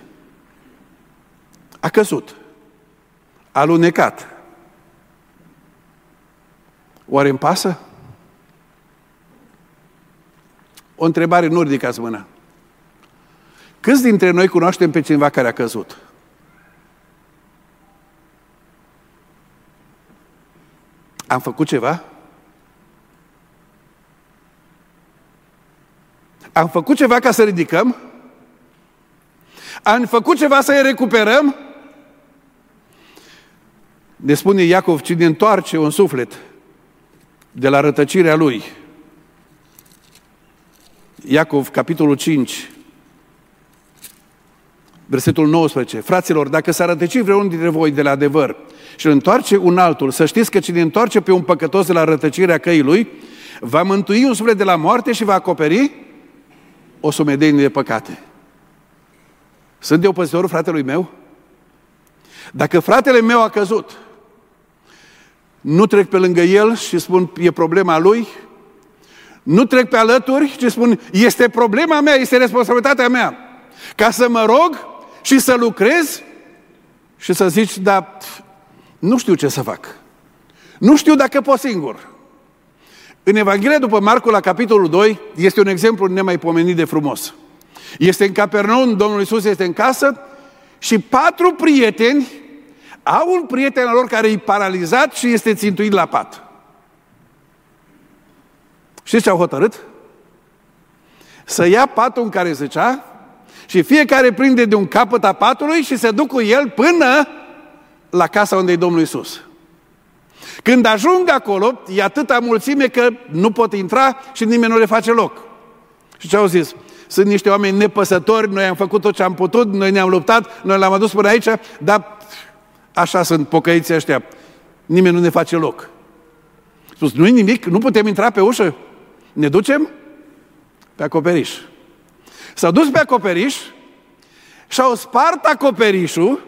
A căzut. A lunecat. Oare îmi pasă? O întrebare, nu ridicați mâna. Câți dintre noi cunoaștem pe cineva care a căzut? Am făcut ceva? Am făcut ceva ca să ridicăm? Am făcut ceva să-i recuperăm? Ne spune Iacov, cine întoarce un suflet de la rătăcirea lui. Iacov, capitolul 5, versetul 19. Fraților, dacă s-ar rătăci vreunul dintre voi de la adevăr și îl întoarce un altul, să știți că cine întoarce pe un păcătos de la rătăcirea căii lui, va mântui un suflet de la moarte și va acoperi o sumedenie de păcate. Sunt eu păzitorul fratelui meu? Dacă fratele meu a căzut, nu trec pe lângă el și spun, e problema lui, nu trec pe alături și spun, este problema mea, este responsabilitatea mea. Ca să mă rog și să lucrez și să zici, da, nu știu ce să fac. Nu știu dacă pot singur. În Evanghelia după Marcu, la capitolul 2, este un exemplu nemaipomenit de frumos. Este în Capernaum, Domnul Iisus este în casă și patru prieteni au un prieten al lor care e paralizat și este țintuit la pat. Știți ce au hotărât? Să ia patul în care zicea și fiecare prinde de un capăt a patului și se duc cu el până la casa unde e Domnul Iisus. Când ajung acolo, e atâta mulțime că nu pot intra și nimeni nu le face loc. Și ce au zis? Sunt niște oameni nepăsători, noi am făcut tot ce am putut, noi ne-am luptat, noi l-am adus până aici, dar așa sunt pocăiții ăștia. Nimeni nu ne face loc. Spus, nu-i nimic, nu putem intra pe ușă. Ne ducem pe acoperiș. S-au dus pe acoperiș și au spart acoperișul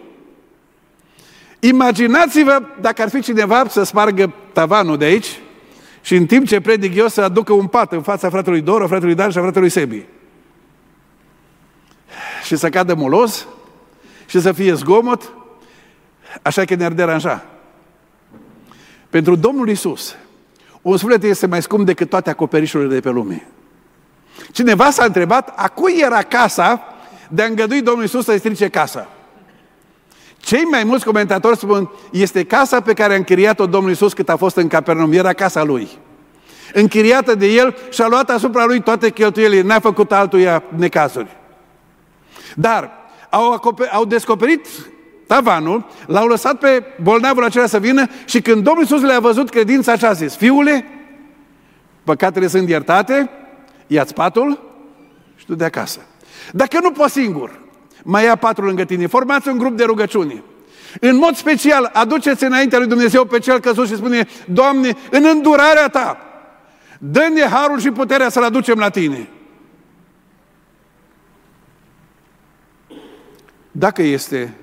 Imaginați-vă dacă ar fi cineva să spargă tavanul de aici și în timp ce predic eu să aducă un pat în fața fratelui Doro, fratelui Dan și a fratelui Sebi. Și să cadă molos și să fie zgomot, așa că ne-ar deranja. Pentru Domnul Isus, un suflet este mai scump decât toate acoperișurile de pe lume. Cineva s-a întrebat, a cui era casa de a îngădui Domnul Isus să-i strice casa? Cei mai mulți comentatori spun, este casa pe care a închiriat-o Domnul Iisus cât a fost în Capernaum, era casa lui. închiriată de el și a luat asupra lui toate cheltuielile. N-a făcut altuia necazuri. Dar au, acoper- au descoperit tavanul, l-au lăsat pe bolnavul acela să vină și când Domnul Iisus le-a văzut credința așa a zis, fiule, păcatele sunt iertate, ia-ți patul și tu de acasă. Dacă nu poți singur, mai ia patul lângă tine, formați un grup de rugăciune. În mod special, aduceți înaintea lui Dumnezeu pe cel căzut și spune, Doamne, în îndurarea Ta, dă-ne harul și puterea să-L aducem la Tine. Dacă este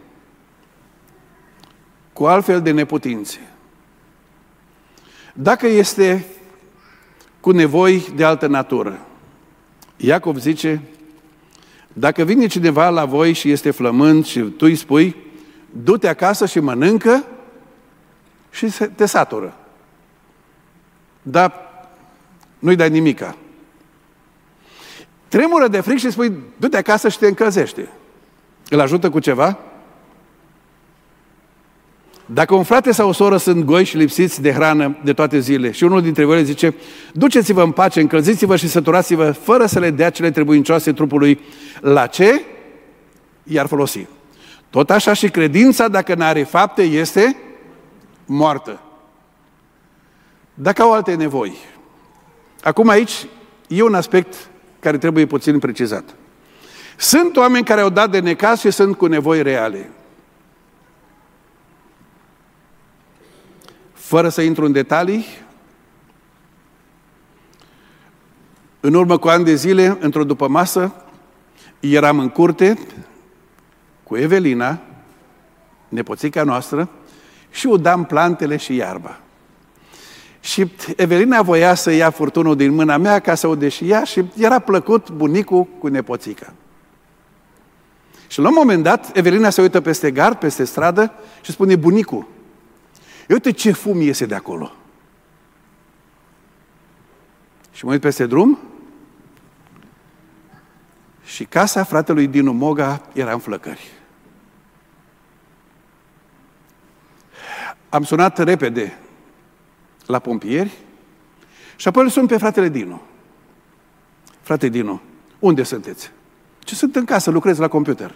cu altfel de neputințe, dacă este cu nevoi de altă natură, Iacov zice, dacă vine cineva la voi și este flămând și tu îi spui, du-te acasă și mănâncă și te satură. Dar nu-i dai nimica. Tremură de fric și spui, du-te acasă și te încălzește. Îl ajută cu ceva? Dacă un frate sau o soră sunt goi și lipsiți de hrană de toate zile și unul dintre voi le zice, duceți-vă în pace, încălziți-vă și săturați-vă fără să le dea cele trebuincioase trupului, la ce? I-ar folosi. Tot așa și credința, dacă nu are fapte, este moartă. Dacă au alte nevoi. Acum aici e un aspect care trebuie puțin precizat. Sunt oameni care au dat de necaz și sunt cu nevoi reale. Fără să intru în detalii, în urmă cu ani de zile, într-o după masă, eram în curte cu Evelina, nepoțica noastră, și udam plantele și iarba. Și Evelina voia să ia furtunul din mâna mea ca să o deși ea și era plăcut bunicul cu nepoțica. Și la un moment dat, Evelina se uită peste gard, peste stradă și spune, bunicul, uite ce fum iese de acolo. Și mă uit peste drum și casa fratelui Dinu Moga era în flăcări. Am sunat repede la pompieri și apoi îl sun pe fratele Dinu. Frate Dinu, unde sunteți? Ce sunt în casă, lucrez la computer.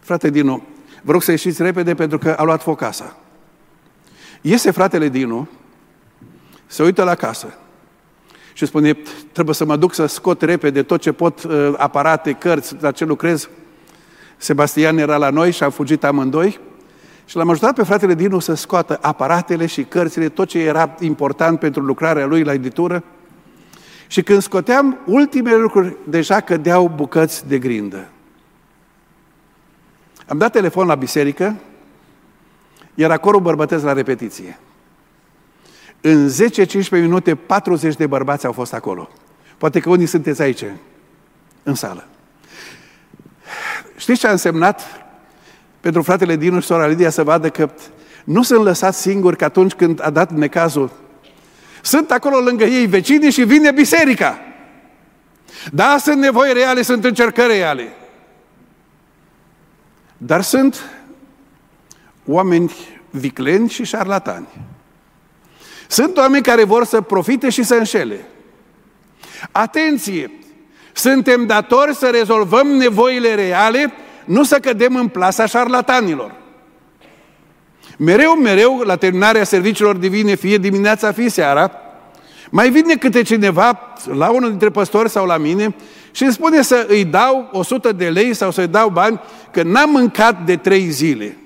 Frate Dinu, vă rog să ieșiți repede pentru că a luat foc casa. Iese fratele Dinu, se uită la casă și spune, trebuie să mă duc să scot repede tot ce pot, uh, aparate, cărți, la ce lucrez. Sebastian era la noi și am fugit amândoi și l-am ajutat pe fratele Dinu să scoată aparatele și cărțile, tot ce era important pentru lucrarea lui la editură. Și când scoteam ultimele lucruri, deja cădeau bucăți de grindă. Am dat telefon la biserică, era corul bărbătesc la repetiție. În 10-15 minute, 40 de bărbați au fost acolo. Poate că unii sunteți aici, în sală. Știți ce a însemnat pentru fratele Dinu și sora Lidia să vadă că nu sunt lăsați singuri că atunci când a dat necazul. Sunt acolo lângă ei vecinii și vine biserica. Da, sunt nevoi reale, sunt încercări reale. Dar sunt oameni vicleni și șarlatani. Sunt oameni care vor să profite și să înșele. Atenție! Suntem datori să rezolvăm nevoile reale, nu să cădem în plasa șarlatanilor. Mereu, mereu, la terminarea serviciilor divine, fie dimineața, fie seara, mai vine câte cineva la unul dintre păstori sau la mine și îmi spune să îi dau 100 de lei sau să-i dau bani că n-am mâncat de trei zile.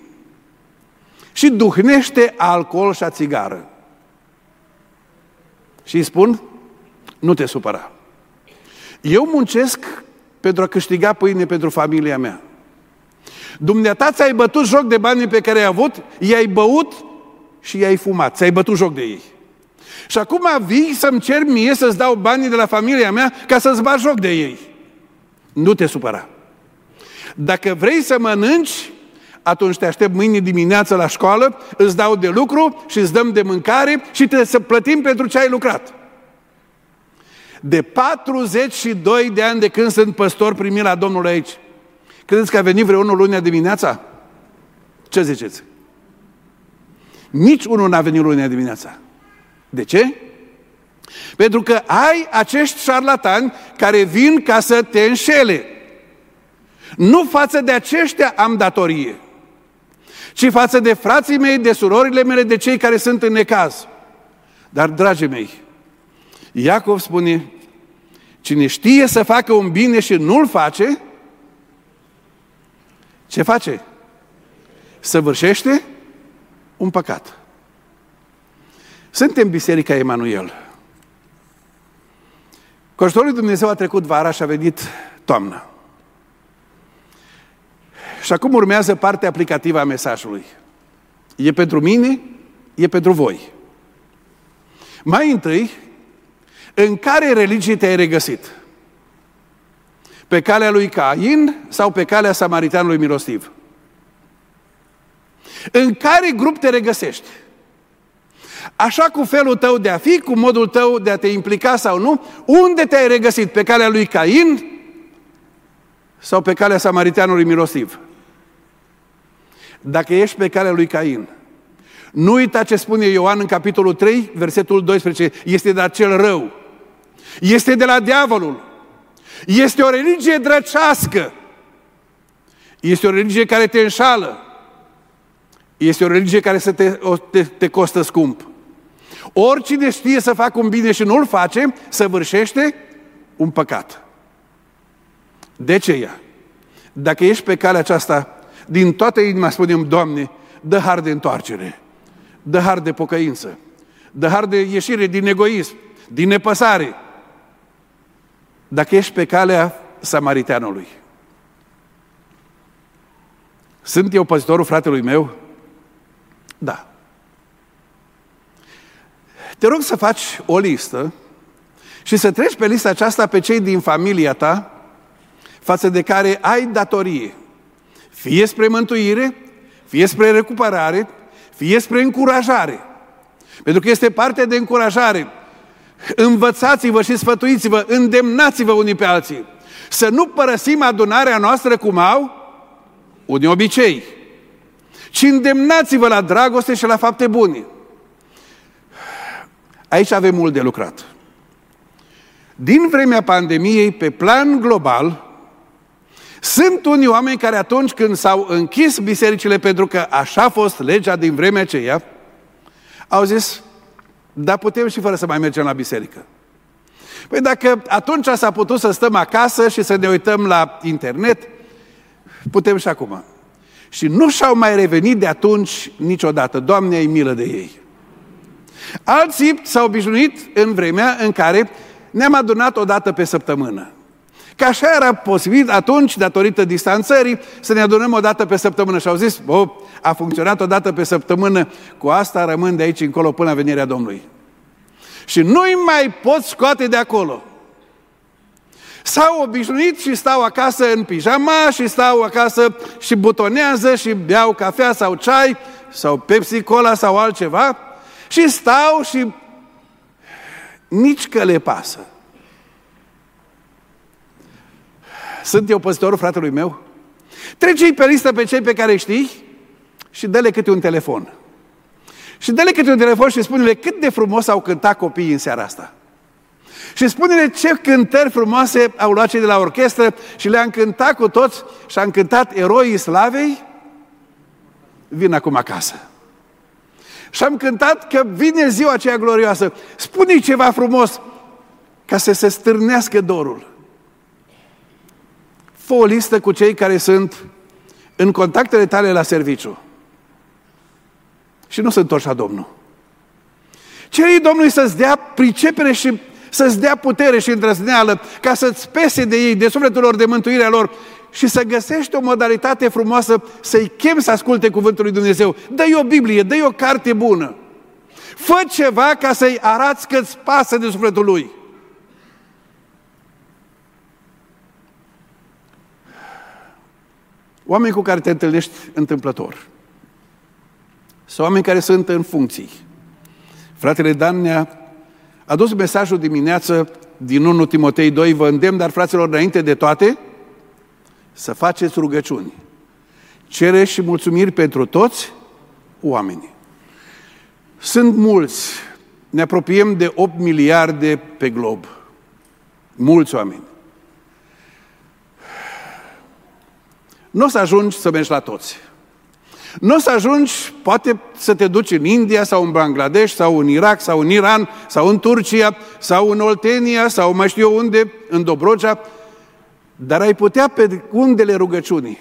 Și duhnește alcool și a țigară. Și îi spun, nu te supăra. Eu muncesc pentru a câștiga pâine pentru familia mea. Dumneata ți-ai bătut joc de banii pe care ai avut, i-ai băut și i-ai fumat. Ți-ai bătut joc de ei. Și acum vii să-mi cer mie să-ți dau banii de la familia mea ca să-ți bagi joc de ei. Nu te supăra. Dacă vrei să mănânci, atunci te aștept mâine dimineață la școală, îți dau de lucru și îți dăm de mâncare și te să plătim pentru ce ai lucrat. De 42 de ani de când sunt păstor primit la Domnul aici, credeți că a venit vreunul lunea dimineața? Ce ziceți? Nici unul n-a venit lunea dimineața. De ce? Pentru că ai acești șarlatani care vin ca să te înșele. Nu față de aceștia am datorie, ci față de frații mei, de surorile mele, de cei care sunt în necaz. Dar, dragii mei, Iacov spune, cine știe să facă un bine și nu-l face, ce face? Săvârșește un păcat. Suntem Biserica Emanuel. Cu lui Dumnezeu a trecut vara și a venit toamna. Și acum urmează partea aplicativă a mesajului. E pentru mine, e pentru voi. Mai întâi, în care religie te-ai regăsit? Pe calea lui Cain sau pe calea samaritanului milostiv? În care grup te regăsești? Așa cu felul tău de a fi, cu modul tău de a te implica sau nu, unde te-ai regăsit? Pe calea lui Cain sau pe calea samaritanului milostiv? Dacă ești pe calea lui Cain, nu uita ce spune Ioan în capitolul 3, versetul 12, este de acel rău. Este de la diavolul. Este o religie drăcească. Este o religie care te înșală. Este o religie care să te, o, te, te costă scump. Oricine știe să facă un bine și nu-l face, să vârșește un păcat. De ce ea? Dacă ești pe calea aceasta, din toată inima spunem, Doamne, dă har de întoarcere, dă har de pocăință, dă har de ieșire din egoism, din nepăsare. Dacă ești pe calea samariteanului, sunt eu păzitorul fratelui meu? Da. Te rog să faci o listă și să treci pe lista aceasta pe cei din familia ta față de care ai datorie. Fie spre mântuire, fie spre recuperare, fie spre încurajare. Pentru că este parte de încurajare. Învățați-vă și sfătuiți-vă, îndemnați-vă unii pe alții. Să nu părăsim adunarea noastră cum au unii obicei, ci îndemnați-vă la dragoste și la fapte bune. Aici avem mult de lucrat. Din vremea pandemiei, pe plan global, sunt unii oameni care atunci când s-au închis bisericile pentru că așa a fost legea din vremea aceea, au zis, dar putem și fără să mai mergem la biserică. Păi dacă atunci s-a putut să stăm acasă și să ne uităm la internet, putem și acum. Și nu și-au mai revenit de atunci niciodată. Doamne, ai milă de ei. Alții s-au obișnuit în vremea în care ne-am adunat o dată pe săptămână. Că așa era posibil atunci, datorită distanțării, să ne adunăm o dată pe săptămână. Și au zis, o, a funcționat o dată pe săptămână, cu asta rămân de aici încolo până la venirea Domnului. Și nu-i mai pot scoate de acolo. S-au obișnuit și stau acasă în pijama și stau acasă și butonează și beau cafea sau ceai sau Pepsi Cola sau altceva și stau și nici că le pasă. Sunt eu păstorul fratelui meu? Trece-i pe listă pe cei pe care știi și dă-le câte un telefon. Și dă-le câte un telefon și spune-le cât de frumos au cântat copiii în seara asta. Și spune-le ce cântări frumoase au luat cei de la orchestră și le-am cântat cu toți și am cântat eroii slavei, vin acum acasă. Și am cântat că vine ziua aceea glorioasă. Spune-i ceva frumos ca să se stârnească dorul. Fă o listă cu cei care sunt în contactele tale la serviciu. Și nu sunt întorci la Domnul. Cere Domnului să-ți dea pricepere și să-ți dea putere și îndrăzneală ca să-ți pese de ei, de sufletul lor, de mântuirea lor și să găsești o modalitate frumoasă să-i chem să asculte cuvântul lui Dumnezeu. Dă-i o Biblie, dă-i o carte bună. Fă ceva ca să-i arăți că îți pasă de sufletul lui. Oameni cu care te întâlnești întâmplător. Sau oameni care sunt în funcții. Fratele Dan ne-a adus mesajul dimineață din 1 Timotei 2, vă îndemn, dar fraților, înainte de toate, să faceți rugăciuni. Cere și mulțumiri pentru toți oamenii. Sunt mulți ne apropiem de 8 miliarde pe glob. Mulți oameni. Nu o să ajungi să mergi la toți. Nu o să ajungi, poate să te duci în India sau în Bangladesh sau în Irak sau în Iran sau în Turcia sau în Oltenia sau mai știu eu unde, în Dobrogea, dar ai putea pe undele rugăciunii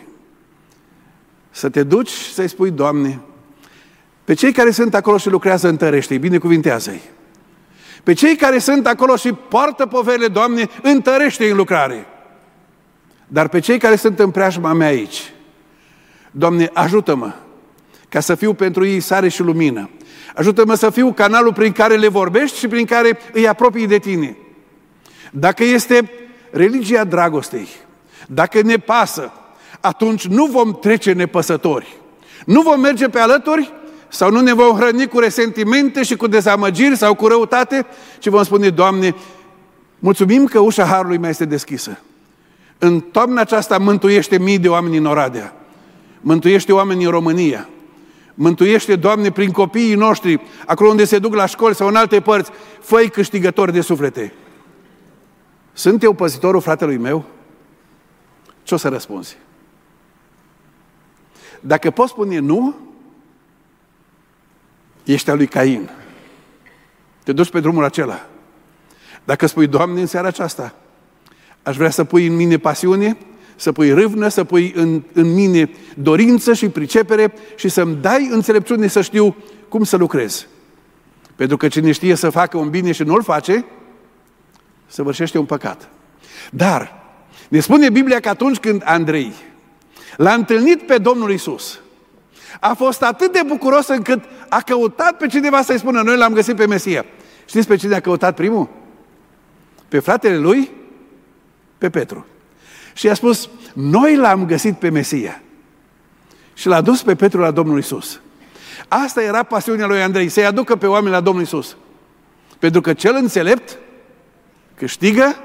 să te duci să-i spui, Doamne, pe cei care sunt acolo și lucrează întărește-i, binecuvintează-i. Pe cei care sunt acolo și poartă poverile, Doamne, întărește-i în lucrare. Dar pe cei care sunt în preajma mea aici, Doamne, ajută-mă ca să fiu pentru ei sare și lumină. Ajută-mă să fiu canalul prin care le vorbești și prin care îi apropii de tine. Dacă este religia dragostei, dacă ne pasă, atunci nu vom trece nepăsători. Nu vom merge pe alături sau nu ne vom hrăni cu resentimente și cu dezamăgiri sau cu răutate, ci vom spune, Doamne, mulțumim că ușa Harului mai este deschisă. În toamna aceasta mântuiește mii de oameni în Oradea. Mântuiește oameni în România. Mântuiește, Doamne, prin copiii noștri, acolo unde se duc la școli sau în alte părți, făi câștigători de suflete. Sunt eu păzitorul fratelui meu? Ce o să răspunzi? Dacă poți spune nu, ești al lui Cain. Te duci pe drumul acela. Dacă spui, Doamne, în seara aceasta, aș vrea să pui în mine pasiune, să pui râvnă, să pui în, în mine dorință și pricepere și să-mi dai înțelepciune să știu cum să lucrez. Pentru că cine știe să facă un bine și nu-l face, săvârșește un păcat. Dar, ne spune Biblia că atunci când Andrei l-a întâlnit pe Domnul Isus, a fost atât de bucuros încât a căutat pe cineva să-i spună, noi l-am găsit pe Mesia. Știți pe cine a căutat primul? Pe fratele lui? Pe Petru. Și i-a spus, noi l-am găsit pe Mesia. Și l-a dus pe Petru la Domnul Isus. Asta era pasiunea lui Andrei, să-i aducă pe oameni la Domnul Isus. Pentru că cel înțelept câștigă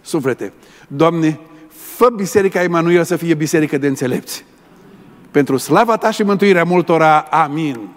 suflete. Doamne, fă Biserica Emanuel să fie biserică de înțelepți. Pentru slava Ta și mântuirea multora. Amin.